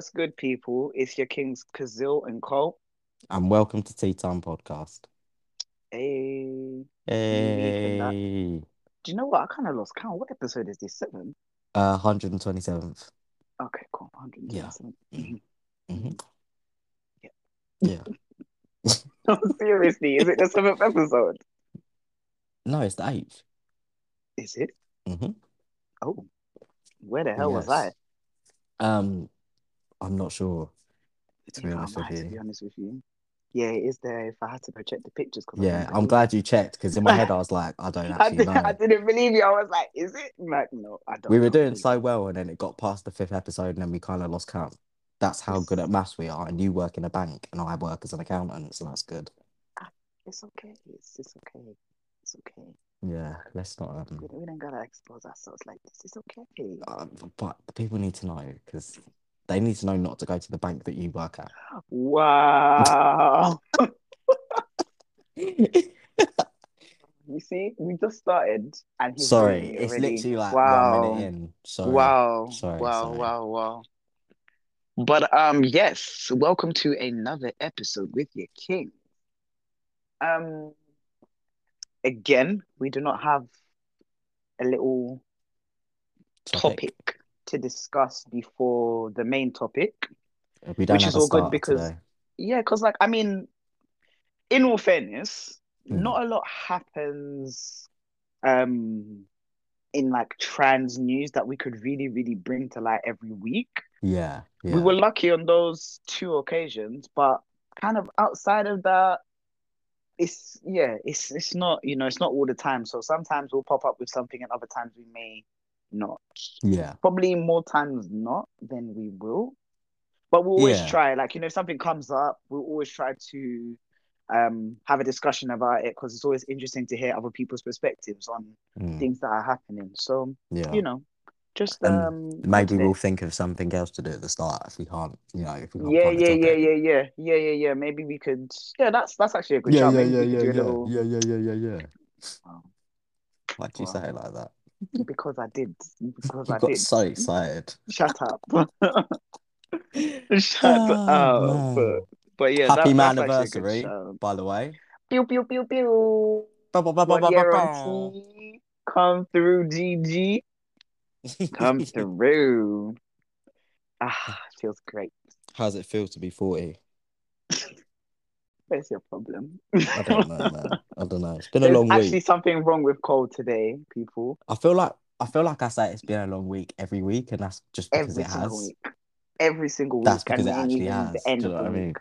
What's good, people? It's your kings Kazil and Cole. And welcome to Tea Time Podcast. Hey, Hey, do you know what? I kind of lost count. What episode is this? Seven. uh, 127th. Okay, cool. 127. Mhm. hmm Yeah. Yeah. No, seriously, is it the seventh episode? No, it's the 8th. Is it? Mm-hmm. Oh, where the hell was I? Um, I'm not sure, to be honest with to be you. honest with you. Yeah, it is there. If I had to go check the pictures, Yeah, I'm glad you checked because in my head I was like, I don't I, actually did, I didn't believe you. I was like, is it? I'm like, no, I don't We were know. doing so well and then it got past the fifth episode and then we kind of lost count. That's how good at maths we are. And you work in a bank and I work as an accountant, so that's good. it's okay. It's, it's okay. It's okay. Yeah, let's not We um don't, we don't gotta expose ourselves like this. It's okay. Uh, but the people need to know because they need to know not to go to the bank that you work at. Wow. You see, we just started and he's Sorry, it it's already. literally like one minute Wow. in. Sorry, Wow. sorry, Wow. sorry. Wow. Wow. But um, yes, welcome to another episode with your king. Um, again, we do not have a little Topic. topic to discuss before the main topic, We don't which is all good because today. yeah, because like I mean, in all fairness, Hmm. not a lot happens um in like trans news that we could really, really bring to light every week. Yeah, We were lucky on those two occasions, but kind of outside of that, it's yeah, it's it's not, you know, it's not all the time. So sometimes we'll pop up with something and other times we may not. yeah, Probably more times not than we will. But we'll always yeah, try, like, you know, if something comes up, we'll always try to um have a discussion about it because it's always interesting to hear other people's perspectives on mm, things that are happening. So, yeah. you know, just um maybe we'll think of something else to do at the start if we can't, you know, if we can't Yeah, yeah, yeah, yeah, yeah, yeah, yeah, yeah. Maybe we could. Yeah, that's that's actually a good Yeah, shout. yeah, yeah, yeah, yeah, little. yeah, yeah, yeah, yeah, yeah. Wow, Why'd you say it like that? Because I did. Because You I got did. so excited. Shut up. Shut Oh up. But but yeah, Happy that that's actually a good anniversary, by the way. Pew pew pew pew. Ba, ba, ba, ba, ba, ba. Come through, GG. Come through. Ah, feels great. How does it feel to be 40? Where's your problem? I don't know, man. I don't know. It's been a There's long actually week. something wrong with Cole today, people. I feel like I feel like I say it's been a long week every week, and that's just because Every it single has. week. Every single That's week, because and it it actually has. the Do you know what I mean? week.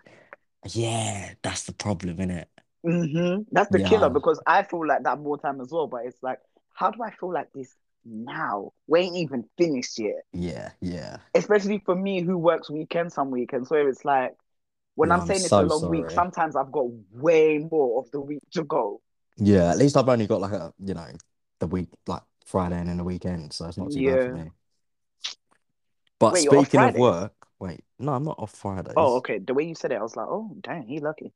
Yeah, that's the problem, innit? hmm That's the killer because I feel like that more time as well. But it's like, how do I feel like this now? We ain't even finished yet. yeah, yeah. Especially for me who works weekends some weekends, where it's like when Yeah, I'm I'm saying it's a so long week, sometimes I've got way more of the week to go. Yeah, at least I've only got like a, you know, the week like Friday and then the weekend, so it's not too bad for me. But Wait, speaking of work, wait, no, I'm not off Friday. Oh, okay. The way you said it, I was like, oh, dang, he lucky.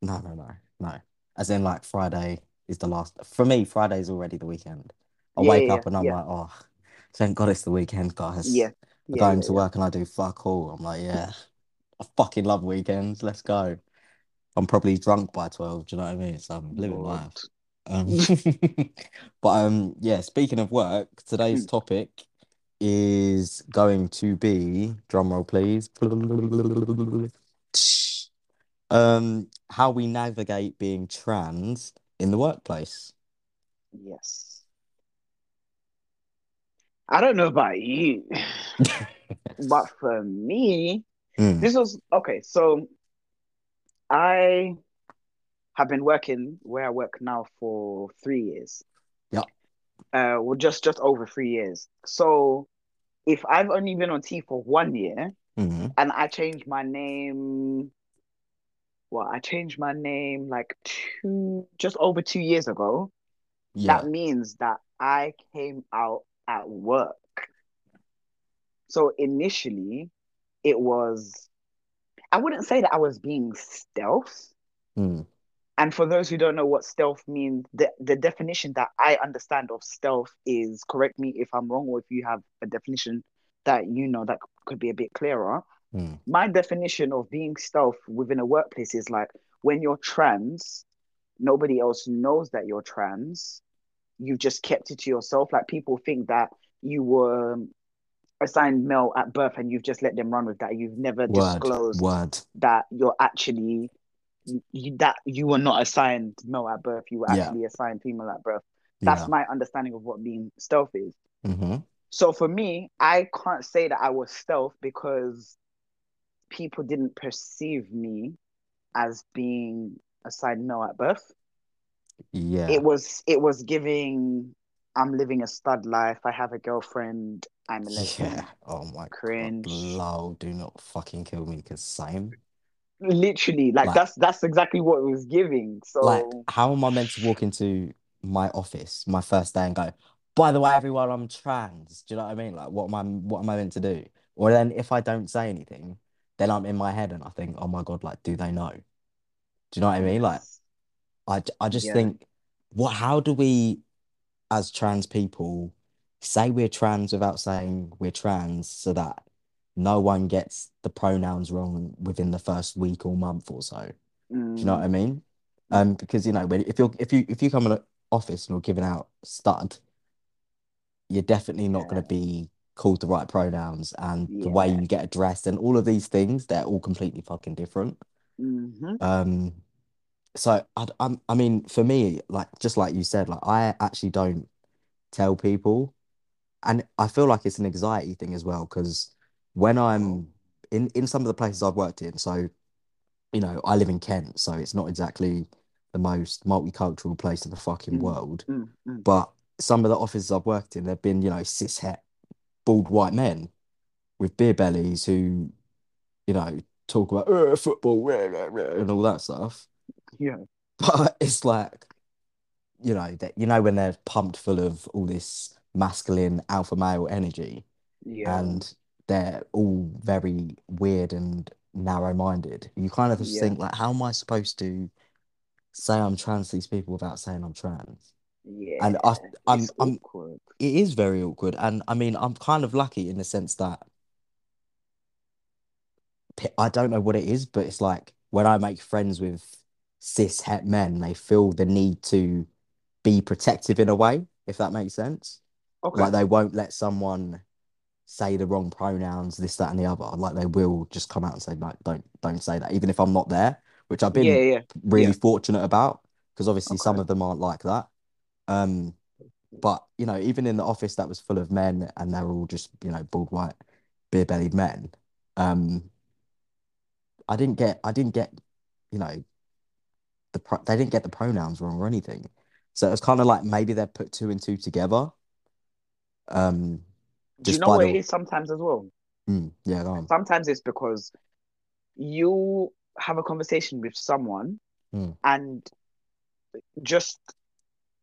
No, no, no, no. As in, like Friday is the last. For me, Friday is already the weekend. I Yeah, wake yeah, up and I'm yeah, like, oh, thank God it's the weekend, guys. yeah, I yeah, go yeah, into yeah. work and I do fuck all. I'm like, yeah, I fucking love weekends. Let's go. I'm probably drunk by 12. Do you know what I mean? So I'm living Lord. life. Um, but um, yeah. Speaking of work, today's Mm, topic is going to be drum roll, please. Um, how we navigate being trans in the workplace. Yes. I don't know about you, but for me, Mm, this was okay. So I have been working where I work now for three years. yeah. Uh, well, just just over three years. So if I've only been on T for one year hmm and I changed my name, well, I changed my name like two, just over two years ago. Yeah. That means that I came out at work. So initially, it was, I wouldn't say that I was being stealth. Mm, And for those who don't know what stealth means, the, the definition that I understand of stealth is correct me if I'm wrong, or if you have a definition that you know that could be a bit clearer. Mm. My definition of being stealth within a workplace is like when you're trans, nobody else knows that you're trans. You've just kept it to yourself. Like people think that you were assigned male at birth and you've just let them run with that. You've never Word, disclosed word. that you're actually you, that you were not assigned male at birth. You were Yeah. actually assigned female at birth. That's Yeah. my understanding of what being stealth is. hmm So for me, I can't say that I was stealth because people didn't perceive me as being assigned male at birth. Yeah. It was it was giving I'm living a stud life. I have a girlfriend. I'm a lesbian. Yeah. Oh my Cringe. God. Lol, do not fucking kill me because same. Literally, like, Like- that's that's exactly what it was giving. So Like, how am I meant to walk into my office my first day and go, by the way, everyone, I'm trans. Do you know what I mean? Like, what am I what am I meant to do? Or then if I don't say anything, then I'm in my head and I think, oh my God, like, do they know? Do you know what I mean? Like, I I just Yeah. think, what, how do we, as trans people, say we're trans without saying we're trans so that no one gets the pronouns wrong within the first week or month or so? Do you know what I mean? Um, because you know, when if you're if you if you come in an office and you're giving out stud, you're definitely not going to be called the right pronouns, and the way you get addressed and all of these things, they're all completely fucking different. hmm Um, so I, I'm, I mean, for me, like just like you said, like I actually don't tell people, and I feel like it's an anxiety thing as well because when I'm in in some of the places I've worked in, so you know, I live in Kent, so it's not exactly the most multicultural place in the fucking Mm. world, mm mm. but some of the offices I've worked in, they've been, you know, cishet, bald white men with beer bellies who, you know, talk about "Uh, football rah, rah, rah," and all that stuff. Yeah. But it's like, you know, that you know when they're pumped full of all this masculine alpha male energy, Yeah. and they're all very weird and narrow-minded. You kind of just Yeah. think like, how am I supposed to say I'm trans to these people without saying I'm trans? Yeah. And I, I'm, It's I'm, awkward. it is very awkward. And I mean, I'm kind of lucky in the sense that I don't know what it is, but it's like when I make friends with cis het men, they feel the need to be protective in a way, if that makes sense. Okay. Like they won't let someone say the wrong pronouns, this, that, and the other. Like they will just come out and say, like, don't don't say that, even if I'm not there, which I've been Yeah, yeah. really yeah. fortunate about, because obviously some Okay. of them aren't like that. Um, but you know, even in the office that was full of men and they're all just, you know, bald white, beer bellied men, um, I didn't get I didn't get, you know, the pro they didn't get the pronouns wrong or anything. So it was kind of like maybe they put two and two together. Um, Do you know what it is sometimes as well? Mm, yeah. Sometimes it's because you have a conversation with someone Mm. and just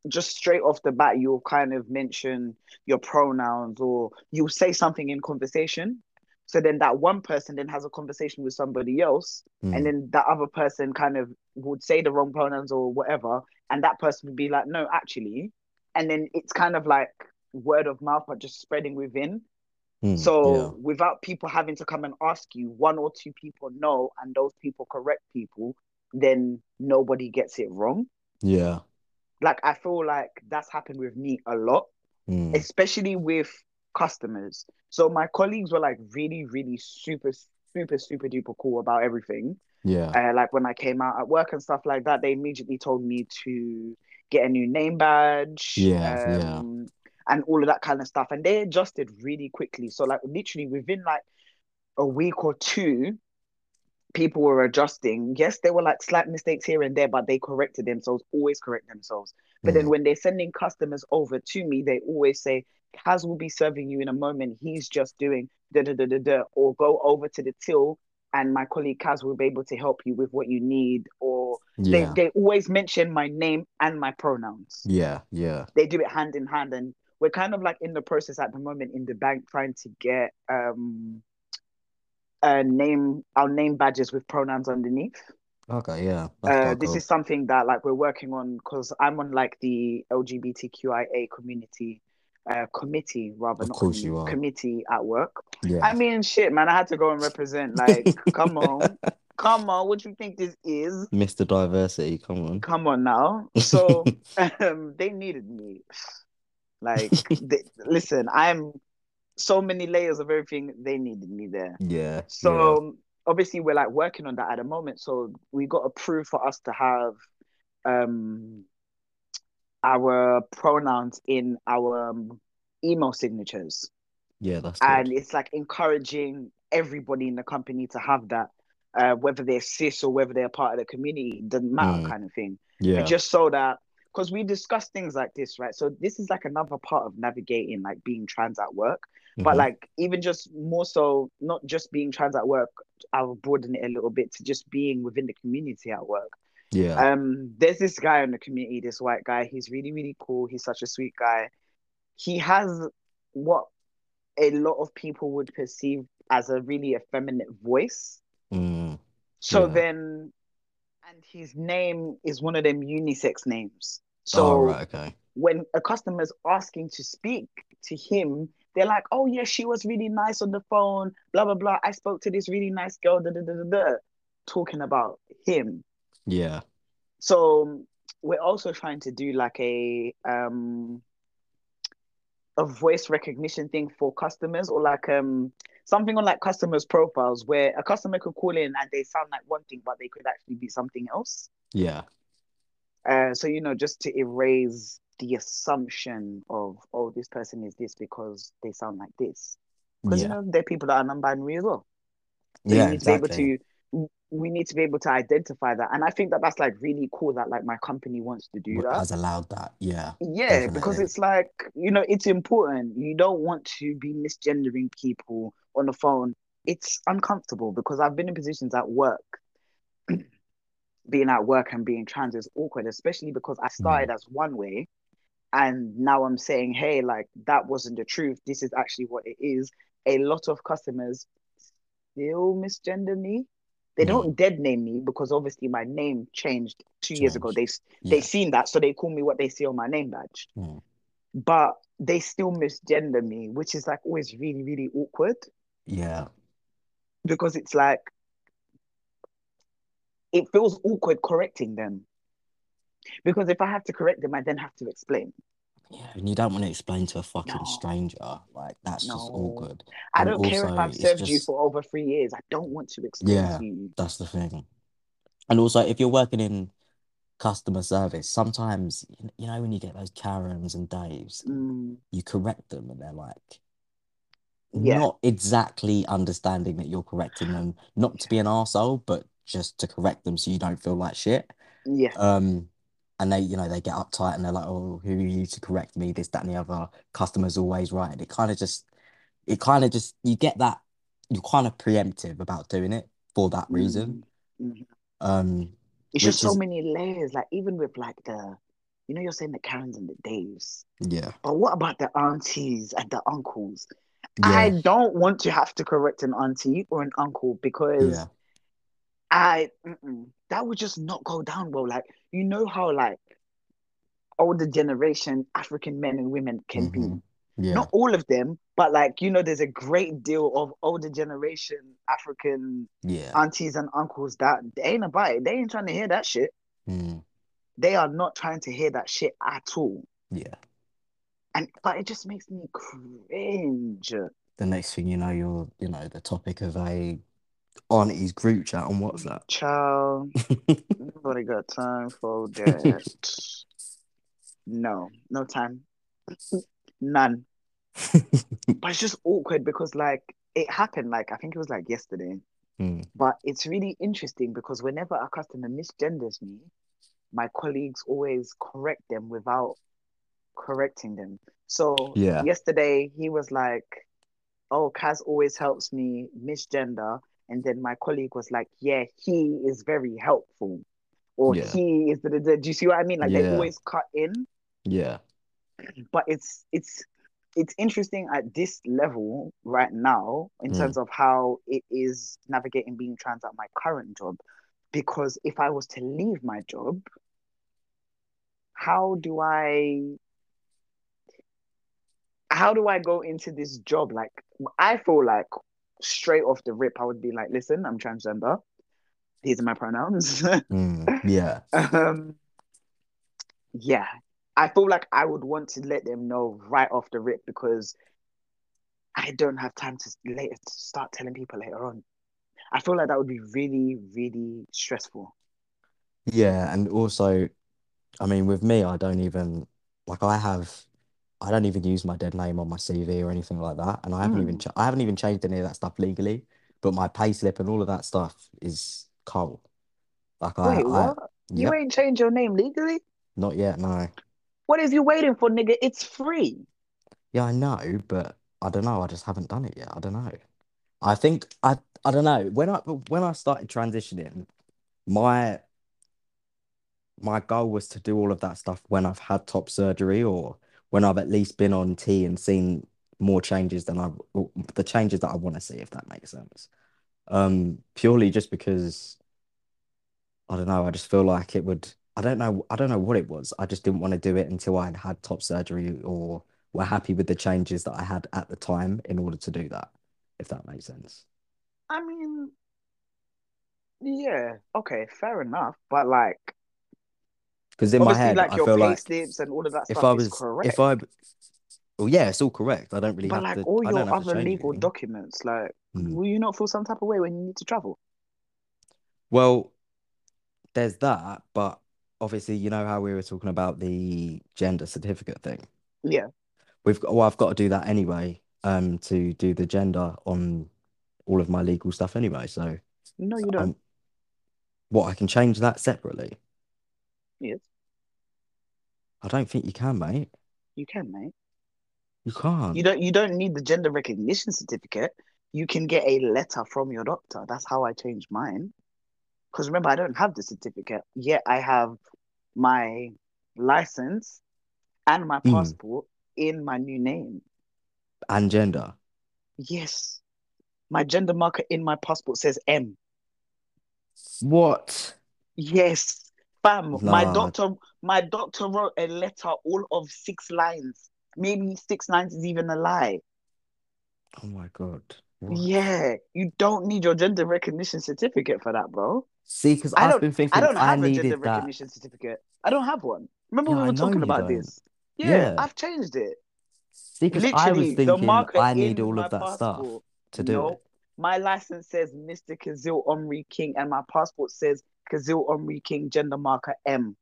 just straight off the bat you'll kind of mention your pronouns or you'll say something in conversation. So then that one person then has a conversation with somebody else Mm, and then that other person kind of would say the wrong pronouns or whatever and that person would be like no actually and then it's kind of like word of mouth but just spreading within. Mm, so without people having to come and ask you one or two people know and those people correct people then nobody gets it wrong. Yeah, yeah. like i feel like that's happened with me a lot Mm, especially with customers. So my colleagues were like really really super super super duper cool about everything. Yeah, uh, like when I came out at work and stuff like that, they immediately told me to get a new name badge, Yeah, yeah. And all of that kind of stuff. And they adjusted really quickly. So like literally within like a week or two, people were adjusting. Yes, there were like slight mistakes here and there, but they corrected themselves, always correct themselves. But then Mm, when they're sending customers over to me, they always say, Kaz will be serving you in a moment. He's just doing da da da da da, or go over to the till and my colleague Kaz will be able to help you with what you need. Or they, they always mention my name and my pronouns. yeah, yeah. They do it hand in hand. And we're kind of like in the process at the moment in the bank trying to get um a name our name badges with pronouns underneath. Okay, yeah, Uh, this cool. is something that like we're working on because I'm on like the LGBTQIA community uh, committee rather Of not course you are. committee at work. Yeah. I mean, shit, man, I had to go and represent. Like, come on, come on, what do you think this is? Mr. Diversity, come on. Come on now. So um, they needed me. Like, they, listen, I'm so many layers of everything. They needed me there. yeah. So obviously we're like working on that at the moment. So we got approved for us to have um our pronouns in our um, email signatures. yeah, yeah, that's good. And it's like encouraging everybody in the company to have that, uh, whether they're cis or whether they're part of the community, doesn't matter Mm. kind of thing. yeah. And just so that because we discuss things like this, right? So this is like another part of navigating like being trans at work. But Mhm. like even just more so, not just being trans at work, I'll broaden it a little bit to just being within the community at work. yeah. Um, there's this guy in the community, this white guy. He's really, really cool. He's such a sweet guy. He has what a lot of people would perceive as a really effeminate voice. Mm. So Yeah. then, and his name is one of them unisex names. So oh, right, okay. when a customer's asking to speak to him, they're like, "Oh yeah, she was really nice on the phone." Blah blah blah. I spoke to this really nice girl. Da, da, da, da, da, talking about him. Yeah. So we're also trying to do like a um a voice recognition thing for customers, or like um something on like customers' profiles where a customer could call in and they sound like one thing, but they could actually be something else. Yeah. Uh, so you know, just to erase the assumption of oh, this person is this because they sound like this. Because Yeah. you know, there are people that are non-binary as well. So Yeah, you need to be able to. We need to be able to identify that, and I think that that's like really cool that like my company wants to do that. has allowed that. Yeah. Yeah, because it's like you know, it's important. You don't want to be misgendering people on the phone. It's uncomfortable because I've been in positions at work being at work and being trans is awkward, especially because I started as one way and now I'm saying, hey, like that wasn't the truth. This is actually what it is. A lot of customers still misgender me. They Mm. don't dead name me because obviously my name changed two years ago. They they seen that, so they call me what they see on my name badge. Mm. But they still misgender me, which is like always really, really awkward Yeah. because it's like it feels awkward correcting them. Because if I have to correct them, I then have to explain. Yeah. And you don't want to explain to a fucking No. stranger. Like that's just No. awkward. I And don't care if I've served you for over three years. I don't want to explain Yeah. to you. That's the thing. And also, if you're working in customer service, sometimes you know when you get those Karens and Daves, Mm, you correct them and they're like Yeah. not exactly understanding that you're correcting them, not to be an arsehole, but just to correct them so you don't feel like shit. yeah. Um, and they, you know, they get uptight and they're like, "Oh, who are you to correct me? This, that, and the other." Customer's always right. And it kind of just, it kind of just, you get that, you're kind of preemptive about doing it for that reason. Mm, mhm. Um, It's just so is- many layers. Like even with like the, you know, you're saying the Karens and the Daves, yeah, but what about the aunties and the uncles? I don't want to have to correct an auntie or an uncle because yeah, I that would just not go down well. Like you know how like older generation African men and women can be. Mhm. yeah, Not all of them, but like you know, there's a great deal of older generation African yeah, aunties and uncles that they ain't about it. They ain't trying to hear that shit. mm, They are not trying to hear that shit at all. yeah. And but it just makes me cringe. The next thing you know, you're, you know, the topic of a auntie's group chat on WhatsApp. Child, nobody got time for that. No, no time. None. But it's just awkward because like it happened like I think it was like yesterday. Mm, But it's really interesting because whenever a customer misgenders me, my colleagues always correct them without correcting them. So Yeah. yesterday he was like, Oh, Kaz always helps me misgender. And then my colleague was like, Yeah, he is very helpful. Or Yeah. he is The, da. do you see what I mean? Like they always cut in yeah, but it's it's it's interesting at this level right now in Mm. terms of how it is navigating being trans at my current job because if i was to leave my job how do i how do I go into this job? Like, I feel like straight off the rip, I would be like, listen, I'm transgender. These are my pronouns. Mm, yeah. um, yeah, I feel like I would want to let them know right off the rip because I don't have time to later to start telling people later on. I feel like that would be really, really stressful. Yeah, and also, I mean, with me, I don't even like I have I don't even use my dead name on my CV or anything like that, and I haven't even Mm. ch I haven't even changed any of that stuff legally, but my payslip and all of that stuff is cold. Like I Wait, I what? You yep, ain't changed your name legally? not yet, no. What is you waiting for, nigga? It's free. Yeah, I know, but I don't know. I just haven't done it yet. I don't know. I think I I don't know. When I when I started transitioning, my my goal was to do all of that stuff when I've had top surgery or when I've at least been on T and seen more changes than I the changes that I want to see, if that makes sense. Um, purely just because I don't know, I just feel like it would I don't know I don't know what it was. I just didn't want to do it until I had had top surgery or were happy with the changes that I had at the time in order to do that, if that makes sense. I mean, yeah, okay, fair enough. But like, Because in my head, like I your feel like slips and all of that if stuff I is was if. I well yeah, it's all correct. I don't really But have like to all your other legal anything. documents, like, Hmm. will you not feel some type of way when you need to travel? Well, there's that, but obviously, you know how we were talking about the gender certificate thing. Yeah. We've got, well, I've got to do that anyway, um, to do the gender on all of my legal stuff anyway. So, No, you don't. um, what I can change that separately. Yes, I don't think you can, mate. you can, mate. You can't. You don't. You don't need the gender recognition certificate. You can get a letter from your doctor. That's how I changed mine. Because remember, I don't have the certificate yet. I have my license and my Mm. passport in my new name. And gender. Yes, my gender marker in my passport says M. What? Yes, fam. My doctor, my doctor wrote a letter all of six lines. Maybe six lines is even a lie. Oh my God. What? Yeah, you don't need your gender recognition certificate for that, bro. See, because I I've don't. been I thinking don't have a gender that. recognition certificate. I don't have one. Remember Yeah, we were talking about don't. this. Yeah, Yeah. I've changed it. See, because I was thinking I need all of that stuff to do No, it. my license says Mr. Kazil Omri King, and my passport says Kazil Omri King gender marker M.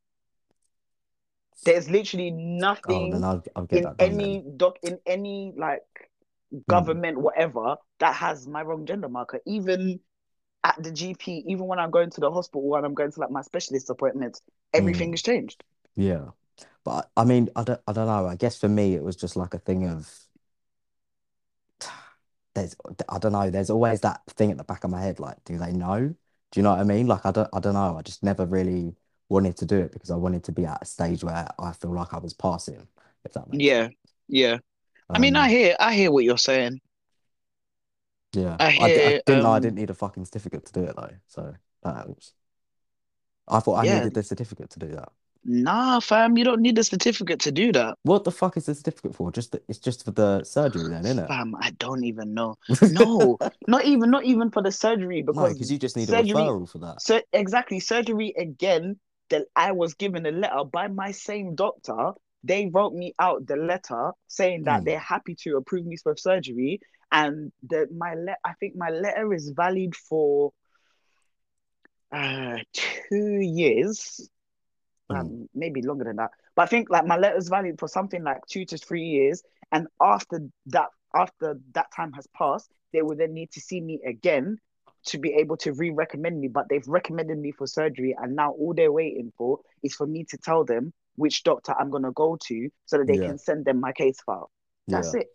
There's literally Oh, nothing then I'll I'll in then. any doc in any like Mm. government whatever that has my wrong gender marker. Even at the GP, even when I'm going to the hospital and I'm going to like my specialist appointments, everything Mm. has changed. Yeah. But I mean, I don't I don't know. I guess for me it was just like a thing of there's I don't know, there's always that thing at the back of my head, like, do they know? Do you know what I mean? Like I don't I don't know. I just never really wanted to do it because I wanted to be at a stage where I feel like I was passing, if that makes Yeah, sense. yeah. I mean, I Um, hear, I hear what you're saying. yeah. I I, I hear, didn't know I um, didn't need a fucking certificate to do it though, so that helps. I thought I yeah. needed the certificate to do that. Nah, fam, you don't need a certificate to do that. What the fuck is the certificate for? Just the, it's just for the surgery then, isn't it? Fam, I don't even know. No, not even, not even for the surgery No, because because you just need a referral for that. so exactly surgery again. That I was given a letter by my same doctor. They wrote me out the letter saying that Mm. they're happy to approve me for surgery, and that my le- I think my letter is valid for uh two years. Mm. um, maybe longer than that. But I think like my letter's valid for something like two to three years, and after that, after that time has passed, they will then need to see me again to be able to re-recommend me. But they've recommended me for surgery, and now all they're waiting for is for me to tell them which doctor I'm gonna go to, so that they Yeah. can send them my case file. That's Yeah. it.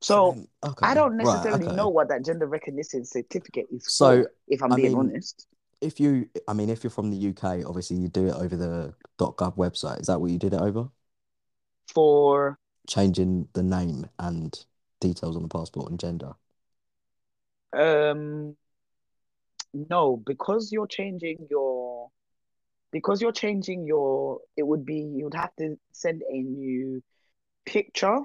So then, okay, I don't right, necessarily okay. know what that gender recognition certificate is So, for, if I'm I being mean, honest. If you, I mean, if you're from the UK, obviously you do it over the .gov website. Is that what you did it over? For Changing the name and details on the passport and gender. um No, because you're changing your because you're changing your it would be you would have to send a new picture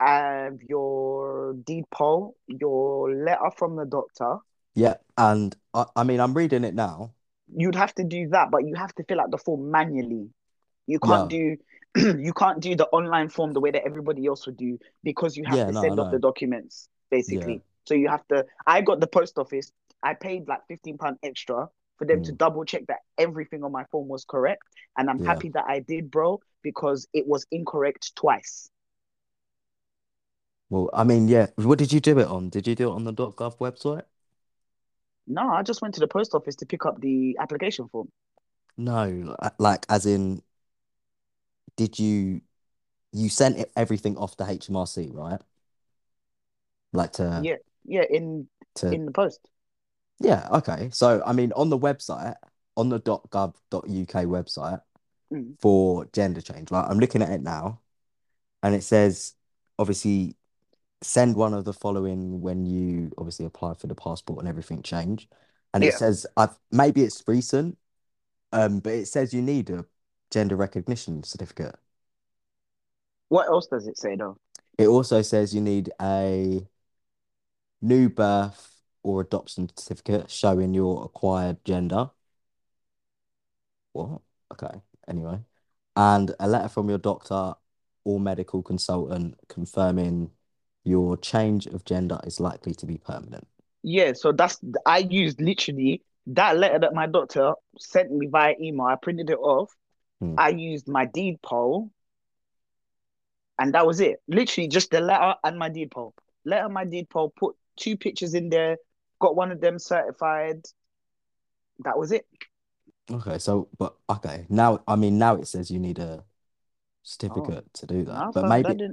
and your deed poll, your letter from the doctor. Yeah, and I, I mean, I'm reading it now. You'd have to do that, but you have to fill out the form manually. You can't do you can't do the online form the way that everybody else would do because you have Yeah, to no, send off the documents basically. Yeah. So you have to. I got the post office. I paid like fifteen pound extra for them to Mm. double check that everything on my form was correct, and I'm happy that I did, bro, because it was incorrect twice. Well, I mean, yeah. What did you do it on? Did you do it on the .gov website? No, I just went to the post office to pick up the application form. No, like as in, did you you sent everything off to HMRC, right? Like to Yeah, yeah, in to in the post. yeah, okay. So I mean, on the website, on the .gov.uk website Mm. for gender change, like I'm looking at it now, and it says obviously send one of the following when you obviously apply for the passport and everything change, and it Yeah. says I've maybe it's recent, um, but it says you need a gender recognition certificate. What else does it say though? It also says you need a new birth or adoption certificate showing your acquired gender. What? Okay. Anyway. And a letter from your doctor or medical consultant confirming your change of gender is likely to be permanent. Yeah, so that's I used literally that letter that my doctor sent me via email. I printed it off. Hmm. I used my deed poll, and that was it. Literally just the letter and my deed poll. Letter, my deed poll. Put two pictures in there. Got one of them certified. That was it. Okay, so but okay, now I mean now it says you need a certificate to do that. No, But maybe.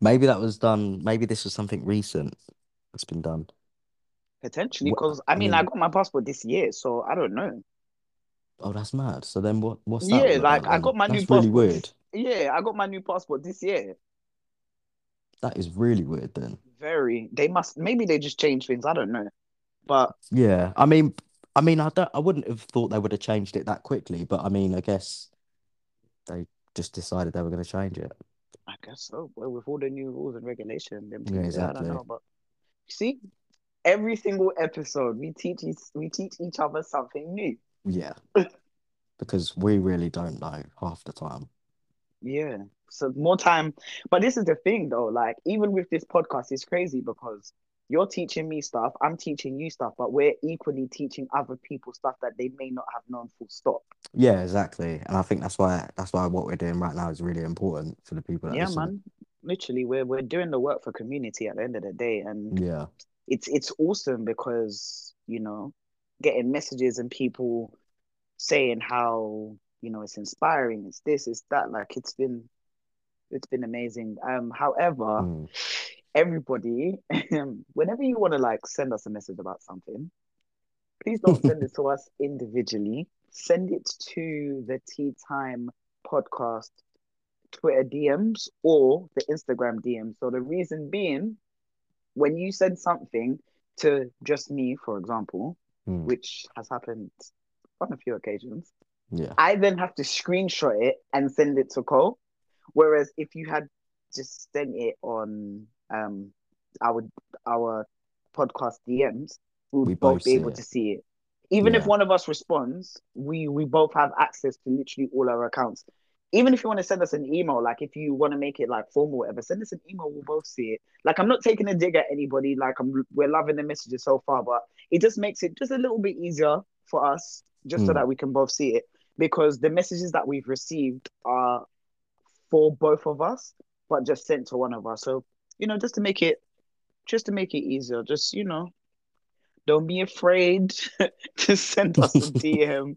Maybe that was done, maybe this was something recent that's been done. Potentially, because I mean, I got my passport this year, so I don't know. Oh, that's mad. So then what what's that Yeah, all like I got my new That's really passport. weird. Yeah, I got my new passport this year. That is really weird then. Very. They must. Maybe they just changed things. I don't know. But Yeah, I mean, I mean, I don't, I wouldn't have thought they would have changed it that quickly, but I mean, I guess they just decided they were going to change it. I guess so. Well, with all the new rules and regulation, then Yeah, people, I exactly. don't know. But see, every single episode, we teach each, we teach each other something new. Yeah, because we really don't know half the time. Yeah. So more time. But this is the thing, though. Like even with this podcast, it's crazy because you're teaching me stuff, I'm teaching you stuff, but we're equally teaching other people stuff that they may not have known. Full stop. Yeah, exactly. And I think that's why that's why what we're doing right now is really important for the people that Yeah, listen. man. Literally, we're we're doing the work for community at the end of the day, and Yeah, it's it's awesome because you know getting messages and people saying how you know it's inspiring it's this it's that like it's been it's been amazing um however Mm. Everybody whenever you want to like send us a message about something please don't send it to us individually send it to the tea time podcast twitter dms or the instagram dm so the reason being when you send something to just me for example Mm. which has happened on a few occasions yeah, I then have to screenshot it and send it to Cole. Whereas if you had just sent it on um our our podcast DMs, we We both both be able it. to see it. Even if one of us responds, we we both have access to literally all our accounts. Even if you want to send us an email, like if you want to make it like formal, whatever, send us an email. We'll both see it. Like I'm not taking a dig at anybody. Like I'm, we're loving the messages so far, but it just makes it just a little bit easier for us, just so Mm. that we can both see it because the messages that we've received are for both of us, but just sent to one of us. So, you know, just to make it just to make it easier, just you know, don't be afraid to send us a DM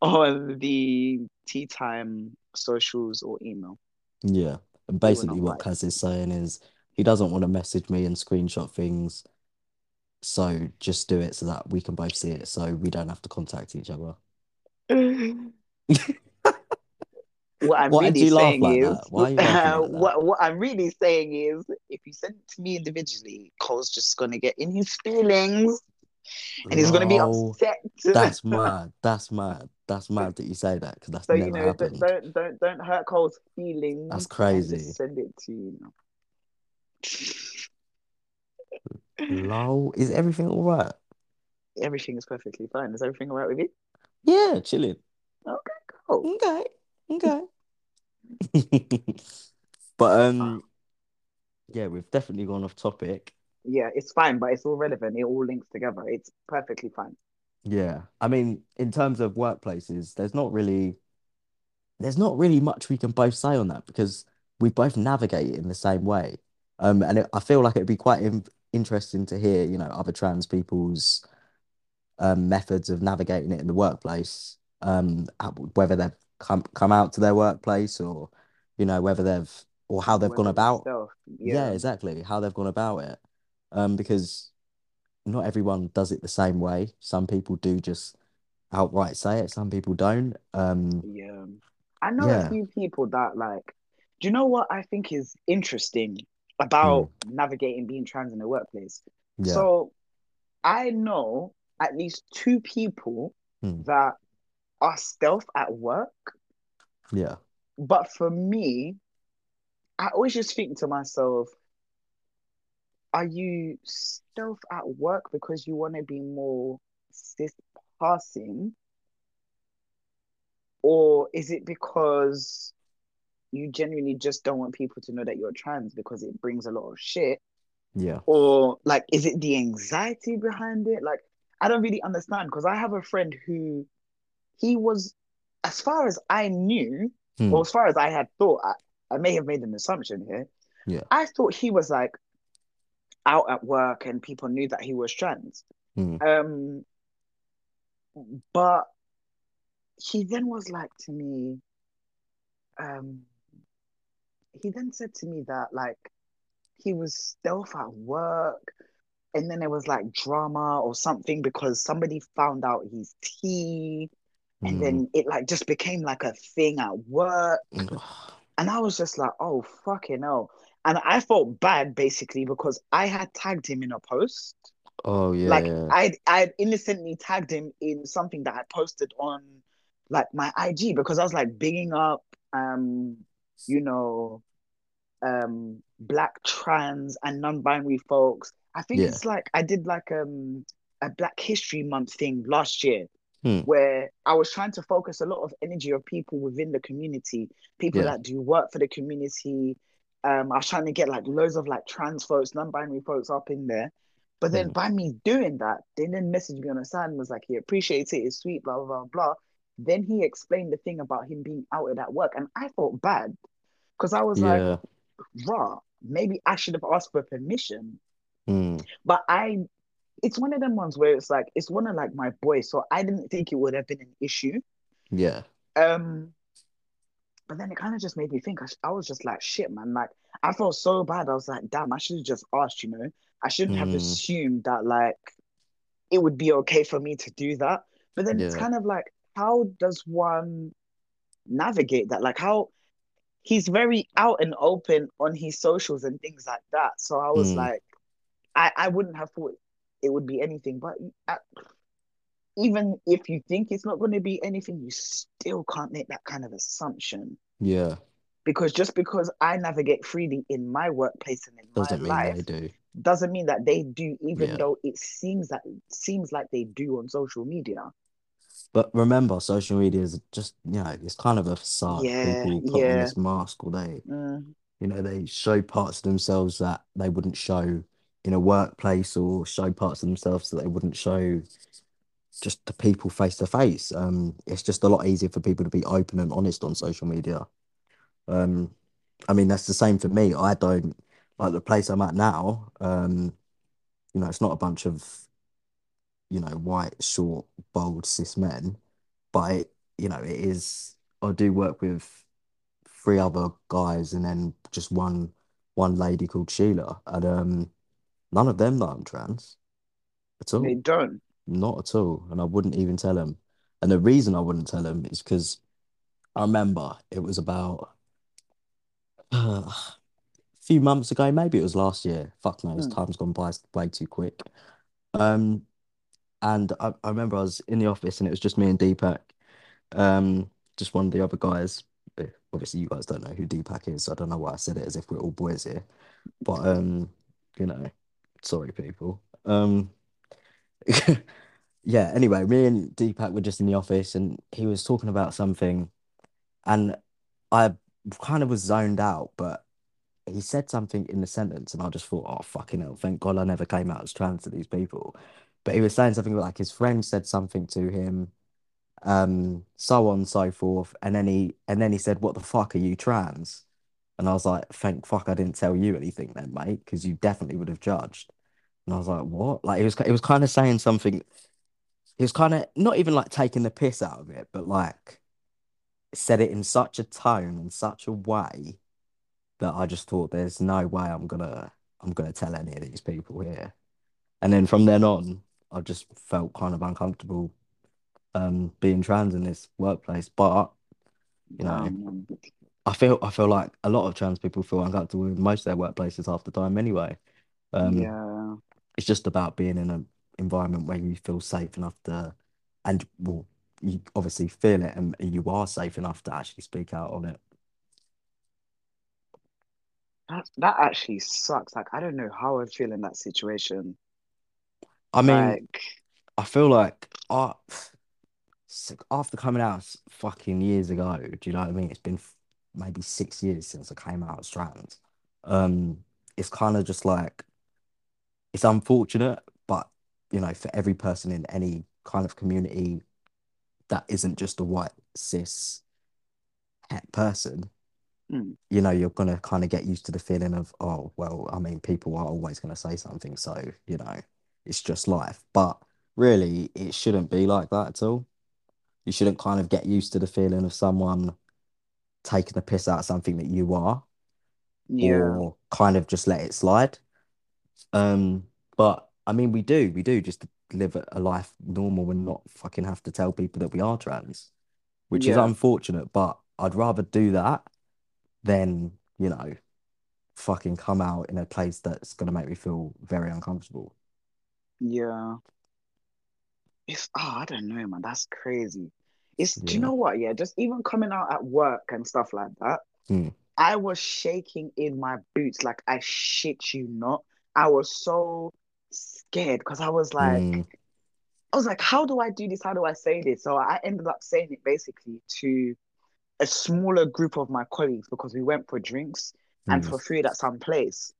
on the tea time socials or email. yeah. And basically, what. Kaz is saying is he doesn't want to message me and screenshot things, so just do it so that we can both see it, so we don't have to contact each other. What I'm Why really saying like is, laughing like what what I'm really saying is, if you send it to me individually, Cole's just gonna get in his feelings and he's gonna be upset. That's mad. That's mad. That's mad that you say that because that's so never you know, happened. don't don't don't hurt Cole's feelings. That's crazy. just send it to you. Lol, is everything all right? Everything is perfectly fine. Is everything all right with you? Yeah, chilling. Okay, cool. Okay, okay. But um, yeah, we've definitely gone off topic. Yeah, it's fine, but it's all relevant. It all links together. It's perfectly fine. Yeah, I mean, in terms of workplaces, there's not really there's not really much we can both say on that because we both navigate it in the same way. Um, and it, I feel like it'd be quite in interesting to hear, you know, other trans people's um methods of navigating it in the workplace. Um, whether they've come come out to their workplace or, you know, whether they've or how they've gone Whether about. Yeah, yeah, exactly. How they've gone about it. Um, because not everyone does it the same way. Some people do just outright say it, some people don't. Um, yeah. I know a few people that like, do you know what I think is interesting Mm, about navigating being trans in the workplace? yeah. So I know at least two people Mm, that are stealth at work, yeah. but for me, I always just think to myself, are you stealth at work because you want to be more cis passing, or is it because you genuinely just don't want people to know that you're trans because it brings a lot of shit? Yeah. Or like, is it the anxiety behind it? Like, I don't really understand because I have a friend who he was, as far as I knew, or Mm, as far as I had thought, I, I may have made an assumption here. yeah. I thought he was like out at work and people knew that he was trans. Mm, Um, but he then was like to me, um, he then said to me that like he was stealth at work, and then there was like drama or something because somebody found out his tea, and mm. then it like just became like a thing at work. And I was just like, oh fucking hell. And I felt bad basically because I had tagged him in a post. Oh yeah, Like yeah. I I innocently tagged him in something that I posted on like my IG because I was like bigging up um, you know, um black trans and non-binary folks. I think Yeah. it's like I did like um a Black History Month thing last year Hmm. where I was trying to focus a lot of energy of people within the community, people Yeah. that do work for the community. Um, I was trying to get like loads of like trans folks, non-binary folks up in there. But then Hmm. by me doing that, they then messaged me on the side and was like, he appreciates it, it's sweet, blah, blah, blah, blah. Then he explained the thing about him being outed at work. And I felt bad because I was like, Yeah. rah, maybe I should have asked for permission. Hmm. But I it's one of them ones where it's like it's one of like my boys, so I didn't think it would have been an issue. Yeah. Um, but then it kind of just made me think. I, sh- I was just like, shit, man. Like I felt so bad. I was like, damn, I should have just asked. You know, I shouldn't have Hmm. assumed that like it would be okay for me to do that. But then it's kind of like, how does one navigate that? Like how he's very out and open on his socials and things like that. So I was Hmm. like, I I wouldn't have thought it would be anything, but I, even if you think it's not going to be anything, you still can't make that kind of assumption. Yeah. Because just because I navigate freely in my workplace and in my Doesn't mean life they do. doesn't mean that they do, even Yeah. though it seems that seems like they do on social media. But remember, social media is just, you know, it's kind of a facade. Yeah, People put on yeah. this mask all day. Mm, You know, they show parts of themselves that they wouldn't show in a workplace or show parts of themselves that they wouldn't show just to people face to face. Um, it's just a lot easier for people to be open and honest on social media. Um, I mean, that's the same for me. I don't like the place I'm at now. Um, you know, it's not a bunch of, you know, white, short, bold, cis men, but it, you know, it is. I do work with three other guys and then just one one lady called Sheila, and um, none of them know I'm trans at all. they don't. not at all, and I wouldn't even tell them. And the reason I wouldn't tell them is because I remember it was about a few months ago, maybe it was last year. Fuck knows, Mm. time's gone by way too quick. Um, and I, I remember I was in the office and it was just me and Deepak, um, just one of the other guys, obviously you guys don't know who Deepak is, so I don't know why I said it as if we're all boys here. But um, you know, sorry people. Um, yeah. Anyway, me and Deepak were just in the office, and he was talking about something, and I kind of was zoned out, but he said something in the sentence, and I just thought, oh fucking hell, thank God I never came out as trans to these people. But he was saying something like his friend said something to him, um, so on and so forth, and then he and then he said, "What the fuck are you trans?" And I was like, "Thank fuck I didn't tell you anything then, mate, because you definitely would have judged." And I was like, "What?" Like it was it was kind of saying something. It was kind of not even like taking the piss out of it, but like said it in such a tone and such a way that I just thought there's no way I'm gonna I'm gonna tell any of these people here. And then from then on, I just felt kind of uncomfortable um being trans in this workplace. But you know, Um, I feel I feel like a lot of trans people feel uncomfortable in most of their workplaces half the time anyway. Um yeah, it's just about being in an environment where you feel safe enough to and well you obviously feel it and you are safe enough to actually speak out on it. that that actually sucks. Like I don't know how I feel in that situation. I mean, Like, I feel like I, after coming out fucking years ago, do you know what I mean? It's been maybe six years since I came out as trans. Um, it's kind of just like it's unfortunate, but you know, for every person in any kind of community that isn't just a white cis het person, mm, you know, you're gonna kind of get used to the feeling of, oh, well, I mean, people are always gonna say something, so you know, it's just life. But really, it shouldn't be like that at all. You shouldn't kind of get used to the feeling of someone taking the piss out of something that you are, yeah, or kind of just let it slide. Um, but I mean, we do, we do just live a life normal and not fucking have to tell people that we are trans, which is unfortunate, but I'd rather do that than, you know, fucking come out in a place that's gonna make me feel very uncomfortable. yeah. It's oh, I don't know, man. That's crazy. It's do you know what? Yeah, just even coming out at work and stuff like that. Hmm. I was shaking in my boots, like I shit you not. I was so scared because I was like, Hmm. I was like, how do I do this? How do I say this? So I ended up saying it basically to a smaller group of my colleagues because we went for drinks and Hmm. for food at some place.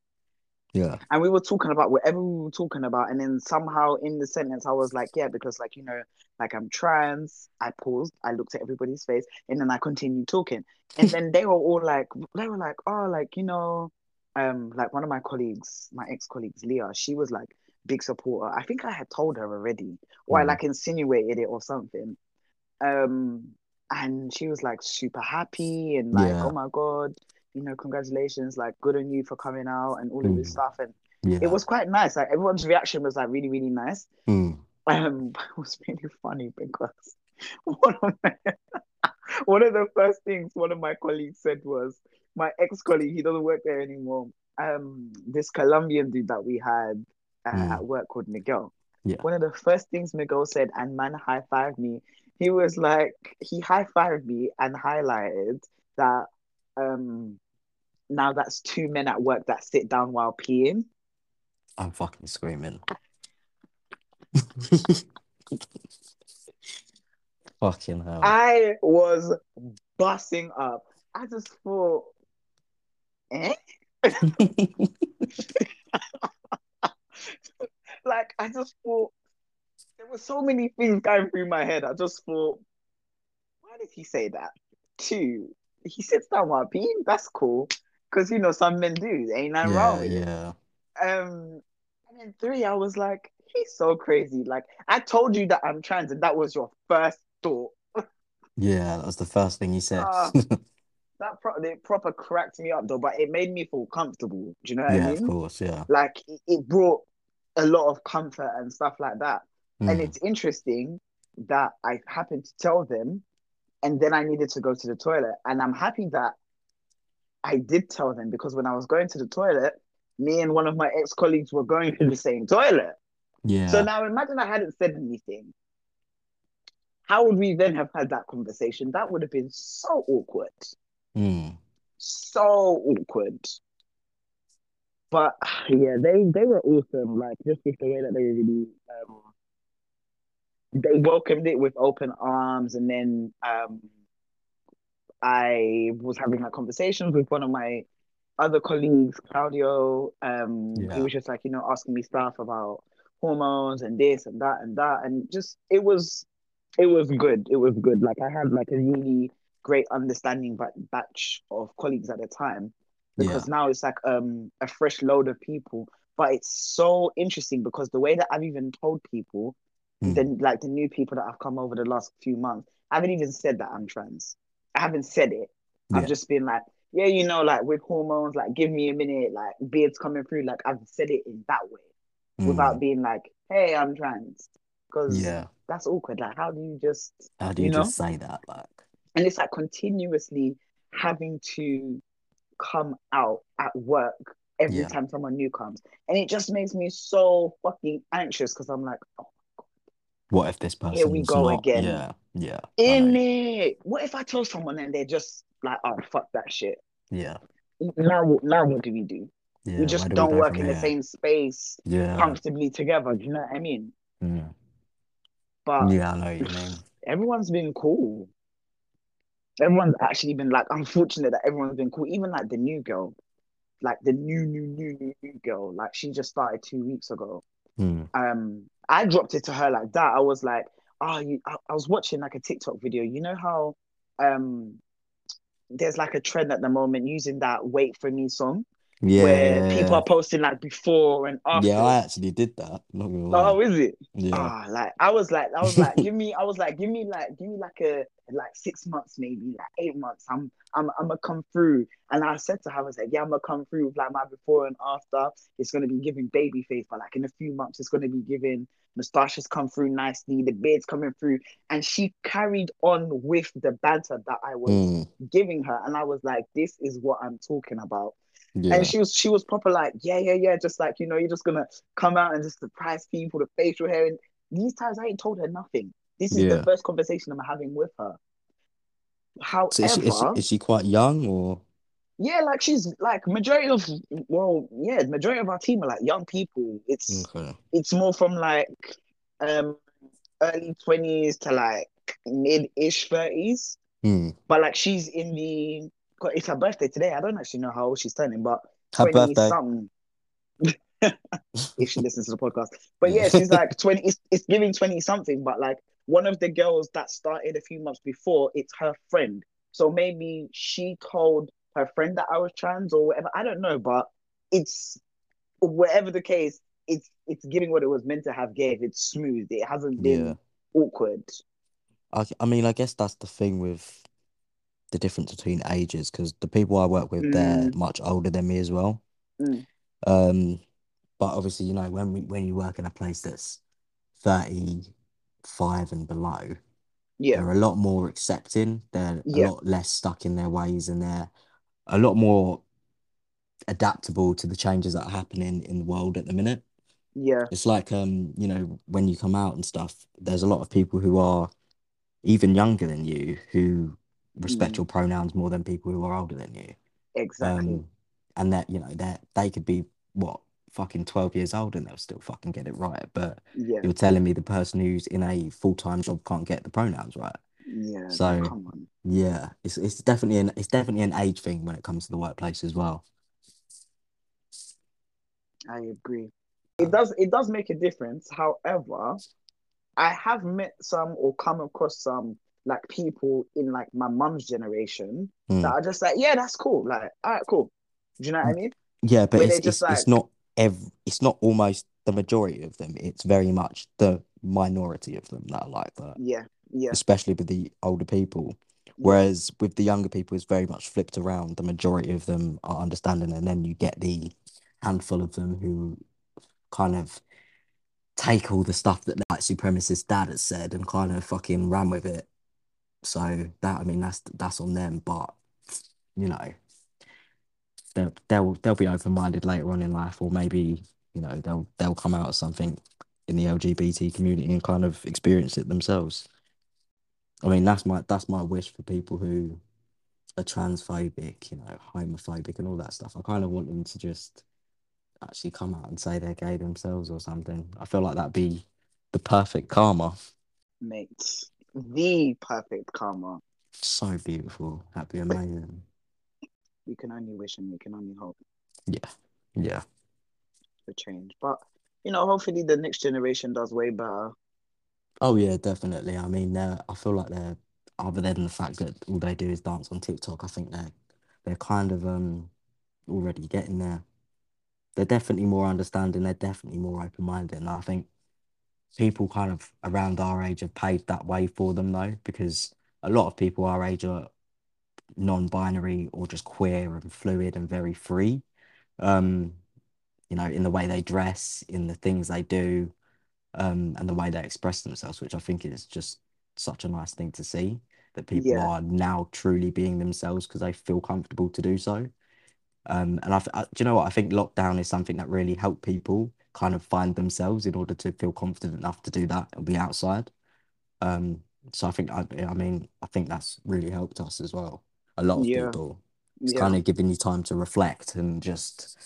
Yeah. And we were talking about whatever we were talking about. And then somehow in the sentence, I was like, yeah, because like, you know, like I'm trans. I paused, I looked at everybody's face, and then I continued talking. And then they were all like, they were like, oh, like, you know, um, like one of my colleagues, my ex-colleagues, Leah, she was like big supporter. I think I had told her already, or I Hmm. like insinuated it or something. Um, and she was like super happy and like, Yeah. oh my God, you know, congratulations, like good on you for coming out and all of this Hmm. stuff. And it was quite nice. Like everyone's reaction was like really, really nice. Hmm. Um, it was really funny because one of my, one of the first things one of my colleagues said was my ex-colleague, he doesn't work there anymore. Um, this Colombian dude that we had uh, Hmm. at work called Miguel. Yeah. One of the first things Miguel said, and man high fived me. He was like, he high fived me and highlighted that um now that's two men at work that sit down while peeing. I'm fucking screaming. Fucking hell. I was busting up. I just thought, eh? Like I just thought there were so many things going through my head. I just thought, why did he say that? Two, he sits down while peeing. That's cool, because you know some men do. Ain't wrong Yeah, it. yeah. Um, and then three, I was like, he's so crazy. Like I told you that I'm trans, and that was your first thought. Yeah, that was the first thing he said. Ah, that pro- proper cracked me up though, but it made me feel comfortable. Do you know what I Yeah, of mean? course, yeah. Like it, it brought a lot of comfort and stuff like that. And Mm. it's interesting that I happened to tell them, and then I needed to go to the toilet. And I'm happy that I did tell them because when I was going to the toilet, me and one of my ex colleagues were going to the same toilet. Yeah. So now imagine I hadn't said anything. How would we then have had that conversation? That would have been so awkward. Mm. So awkward. But yeah, they they were awesome. Like just with the way that they really um they welcomed it with open arms and then um I was having like conversations with one of my other colleagues, Claudio, um, Yeah. who was just like, you know, asking me stuff about hormones and this and that and that. And just it was it was good. It was good. Like I had like a really great understanding but batch of colleagues at the time. Because now it's like um a fresh load of people. But it's so interesting because the way that I've even told people, Mm. the like the new people that have come over the last few months, I haven't even said that I'm trans. I haven't said it. I've just been like, yeah, you know, like with hormones, like give me a minute, like beards coming through. Like I've said it in that way without Mm. being like, hey, I'm trans. Because Yeah. that's awkward. Like, how do you just, How do you you know? just say that? Like, And it's like continuously having to come out at work every Yeah. time someone new comes. And it just makes me so fucking anxious because I'm like, oh, what if this person Here we go not? again. Yeah. Yeah. In it. What if I tell someone and they're just like, oh, fuck that shit. Yeah. Now, now what do we do? Yeah. we just do don't go work in the same space Yeah. comfortably together. Do you know what I mean? Mm. But Yeah, I know what you mean. everyone's been cool. Everyone's actually been like, I'm that everyone's been cool. Even like the new girl, like the new, new, new, new, new girl, like she just started two weeks ago. Mm. Um, I dropped it to her like that. I was like, oh, you. I, I was watching like a TikTok video. You know how um, there's like a trend at the moment using that "Wait for Me" song, Yeah. where people are posting like before and after. Yeah, I actually did that. Not gonna lie. Oh, is it? Yeah. Ah, like I was like, I was like, give me, I was like, give me like, give me like a like six months, maybe like eight months. I'm, I'm, I'm gonna come through. And I said to her, I was like, yeah, I'm gonna come through with like my before and after. It's gonna be giving baby face, but like in a few months, it's gonna be giving moustaches come through nicely, the beards coming through. And she carried on with the banter that I was Mm. giving her, and I was like, this is what I'm talking about. Yeah. And she was she was proper like, yeah, yeah, yeah, just like, you know, you're just gonna come out and just surprise people, the facial hair. And these times I ain't told her nothing. This is Yeah. the first conversation I'm having with her. However, So is she, is she is she quite young or? yeah, like she's like majority of well, yeah, majority of our team are like young people. It's Okay. it's more from like um early 20s to like mid-ish 30s. Hmm. But like she's in the it's her birthday today. I don't actually know how old she's turning, but 20 birthday. something. if she listens to the podcast. But yeah, she's like 20, it's, it's giving 20 something, but like one of the girls that started a few months before, it's her friend. So maybe she told her friend that I was trans or whatever. I don't know, but it's whatever the case, it's it's giving what it was meant to have gave. It's smooth. It hasn't been Yeah. awkward. I, I mean, I guess that's the thing with the difference between ages because the people I work with, they're Mm. much older than me as well. Mm. Um, but obviously, you know, when we when you work in a place that's 35 and below, Yeah. they're a lot more accepting. They're a lot less stuck in their ways and they're a lot more adaptable to the changes that are happening in the world at the minute. Yeah. It's like um, you know, when you come out and stuff, there's a lot of people who are even younger than you who respect Mm. your pronouns more than people who are older than you. Exactly. Um, and that, you know, that they could be what, fucking 12 years old and they'll still fucking get it right. But yeah. you're telling me the person who's in a full-time job can't get the pronouns right. Yeah. So yeah, it's it's definitely an it's definitely an age thing when it comes to the workplace as well. I agree. It does it does make a difference. However, I have met some or come across some like people in like my mum's generation Mm. that are just like, yeah, that's cool. Like, all right, cool. Do you know what I mean? Yeah, but Where it's they're just it's, it's not ev it's not almost the majority of them. It's very much the minority of them that are like that, Yeah, yeah, especially with the older people. Whereas with the younger people, it's very much flipped around. The majority of them are understanding, and then you get the handful of them who kind of take all the stuff that the white supremacist dad has said and kind of fucking ran with it. So that I mean that's that's on them, but you know they'll they'll they'll be open minded later on in life, or maybe you know they'll they'll come out as something in the LGBT community and kind of experience it themselves. I mean that's my that's my wish for people who are transphobic, you know, homophobic, and all that stuff. I kind of want them to just actually come out and say they're gay themselves or something. I feel like that'd be the perfect karma. Mate, the perfect karma. So beautiful. That'd be amazing. We can only wish and we can only hope Yeah. Yeah. for change. But you know, hopefully the next generation does way better. Oh yeah, definitely. I mean, they're, I feel like they're other than the fact that all they do is dance on TikTok. I think they're they're kind of um already getting there. They're definitely more understanding. They're definitely more open minded, and I think people kind of around our age have paved that way for them though, because a lot of people our age are non-binary or just queer and fluid and very free. Um, you know, in the way they dress, in the things they do, um, and the way they express themselves, which I think is just such a nice thing to see that people Yeah. are now truly being themselves because they feel comfortable to do so. Um, and I, I, do you know what? I think lockdown is something that really helped people kind of find themselves in order to feel confident enough to do that and be outside. Um, so I think I, I mean I think that's really helped us as well. A lot of Yeah. people. It's Yeah. kind of giving you time to reflect and just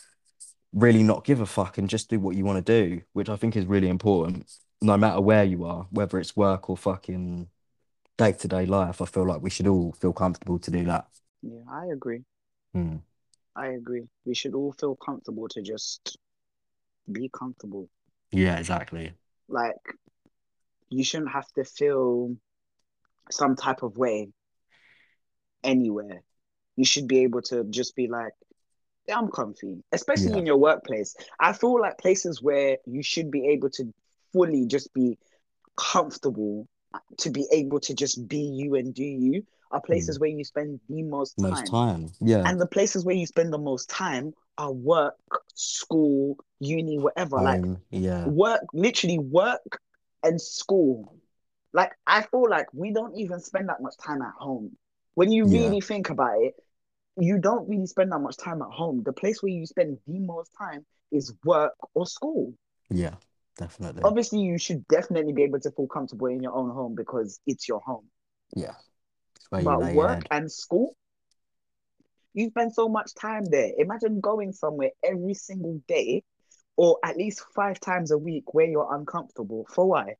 really not give a fuck and just do what you want to do, which I think is really important. No matter where you are, whether it's work or fucking day to day life, I feel like we should all feel comfortable to do that. Yeah, I agree. Hmm. I agree. We should all feel comfortable to just be comfortable. Yeah, exactly. Like, you shouldn't have to feel some type of way anywhere. You should be able to just be like, yeah, I'm comfy, especially Yeah. in your workplace. I feel like places where you should be able to fully just be comfortable to be able to just be you and do you are places where you spend the most time. Mm. Most time. Yeah. And the places where you spend the most time are work, school, uni, whatever. Like Yeah. work, literally work and school. Like I feel like we don't even spend that much time at home. When you Yeah. really think about it, you don't really spend that much time at home. The place where you spend the most time is work or school. Yeah. Definitely. Obviously, you should definitely be able to feel comfortable in your own home because it's your home. Yeah. Where you work head. and school, you spend so much time there. Imagine going somewhere every single day or at least five times a week where you're uncomfortable. For why?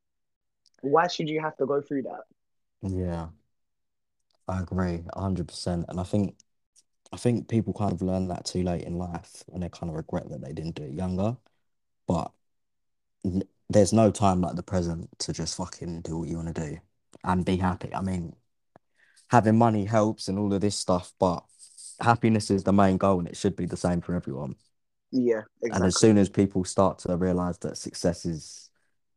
Why should you have to go through that? Yeah. I agree, hundred percent. And I think I think people kind of learn that too late in life and they kind of regret that they didn't do it younger. But n- there's no time like the present to just fucking do what you want to do and be happy. I mean, having money helps and all of this stuff, but happiness is the main goal and it should be the same for everyone. Yeah, Exactly. And as soon as people start to realize that success is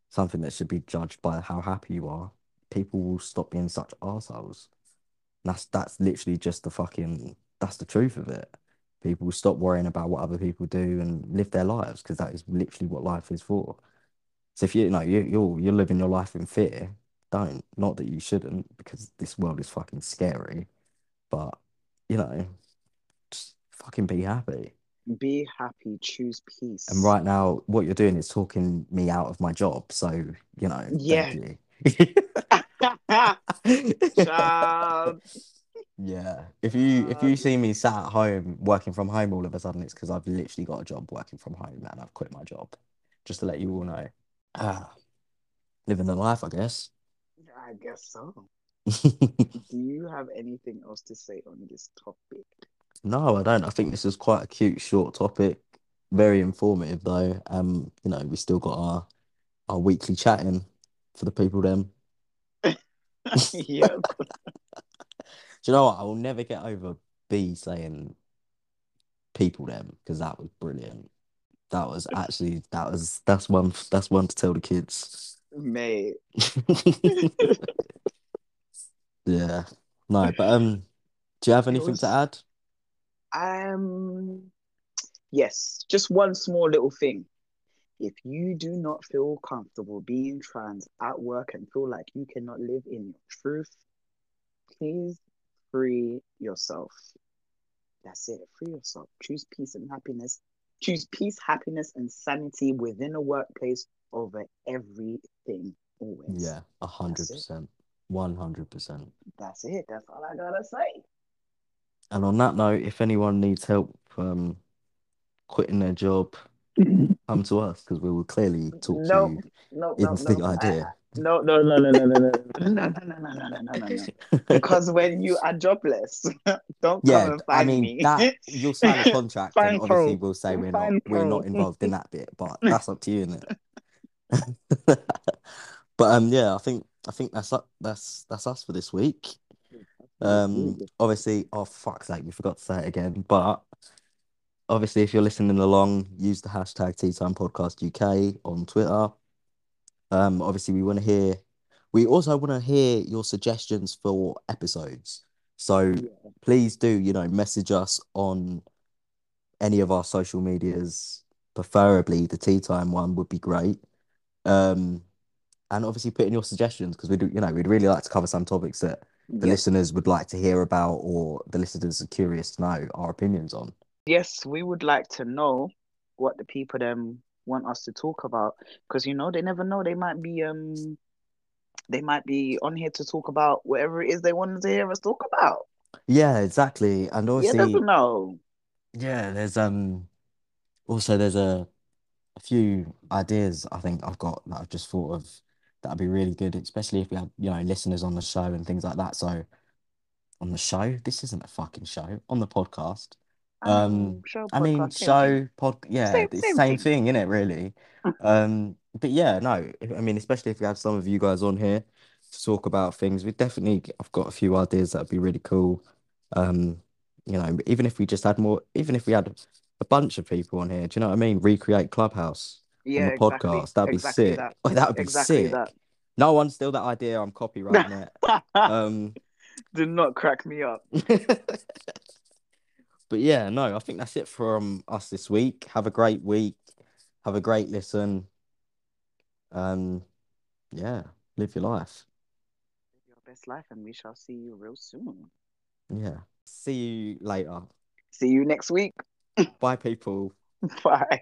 something that should be judged by how happy you are, people will stop being such assholes. That's that's literally just the fucking that's the truth of it. People will stop worrying about what other people do and live their lives because that is literally what life is for. So if you, you know you you're you're living your life in fear, don't. Not that you shouldn't, because this world is fucking scary. But you know, just fucking be happy. Be happy, choose peace. And right now, what you're doing is talking me out of my job. So, you know, Yeah. you. Yeah. If you if you see me sat at home working from home all of a sudden, it's because I've literally got a job working from home and I've quit my job. Just to let you all know. Ah, living the life, I guess. I guess so. Do you have anything else to say on this topic? No, I don't. I think this is quite a cute, short topic. Very informative, though. Um, you know, we still got our our weekly chatting for the people. Them. yeah. Do you know what? I will never get over B saying people them because that was brilliant. That was actually that was that's one that's one to tell the kids. Mate. yeah. No, but um, do you have anything was- to add? Um, yes, just one small little thing. If you do not feel comfortable being trans at work and feel like you cannot live in your truth, please free yourself. That's it. Free yourself. Choose peace and happiness. Choose peace, happiness, and sanity within a workplace over everything. Always. Yeah, a hundred percent. one hundred percent. That's it. That's all I gotta say. And on that note, if anyone needs help um, quitting their job, come to us because we will clearly talk to you no, no, into no. the I- idea. No, no, no, no, no, no, no, no, no, no, no, no, no, no, no, no. Because when you are jobless, don't come yeah, and I find mean me. that you'll sign a contract and obviously we'll say we're Fine not we're not involved in that bit, but that's up to you, isn't it? But um yeah, I think I think that's that's that's us for this week. Um obviously oh fuck's sake, we forgot to say it again. But obviously if you're listening along, use the hashtag Tea Time Podcast UK on Twitter. Um obviously we want to hear we also want to hear your suggestions for episodes. So Yeah. please do, you know, message us on any of our social medias, preferably the tea time one would be great. Um and obviously put in your suggestions because we do, you know, we'd really like to cover some topics that the listeners would like to hear about or the listeners are curious to know our opinions on. Yes, we would like to know what the people them want us to talk about because you know they never know they might be um they might be on here to talk about whatever it is they wanted to hear us talk about. Yeah, exactly. And obviously, never know. yeah, there's um also there's a a few ideas I think I've got that I've just thought of that'd be really good, especially if we have, you know, listeners on the show and things like that. So on the show, this isn't a fucking show, on the podcast. I Um, show I mean, show pod, yeah, Same- it's same same thing. isn't it? Really. Um, but yeah, no, I mean, especially if we have some of you guys on here to talk about things, we definitely, I've got a few ideas that'd be really cool. Um, you know, even if we just had more, even if we had a bunch of people on here, do you know what I mean? Recreate Clubhouse Yeah, on the exactly. podcast, that'd be Exactly sick. that. Oh, that would be Exactly sick. that. No one steal that idea. I'm copyrighting it. Um, Do not crack me up. but yeah, no, I think that's it from us this week. Have a great week. Have a great listen. Um, yeah, live your life. Live your best life, and we shall see you real soon. Yeah. See you later. See you next week. Bye, people. Bye.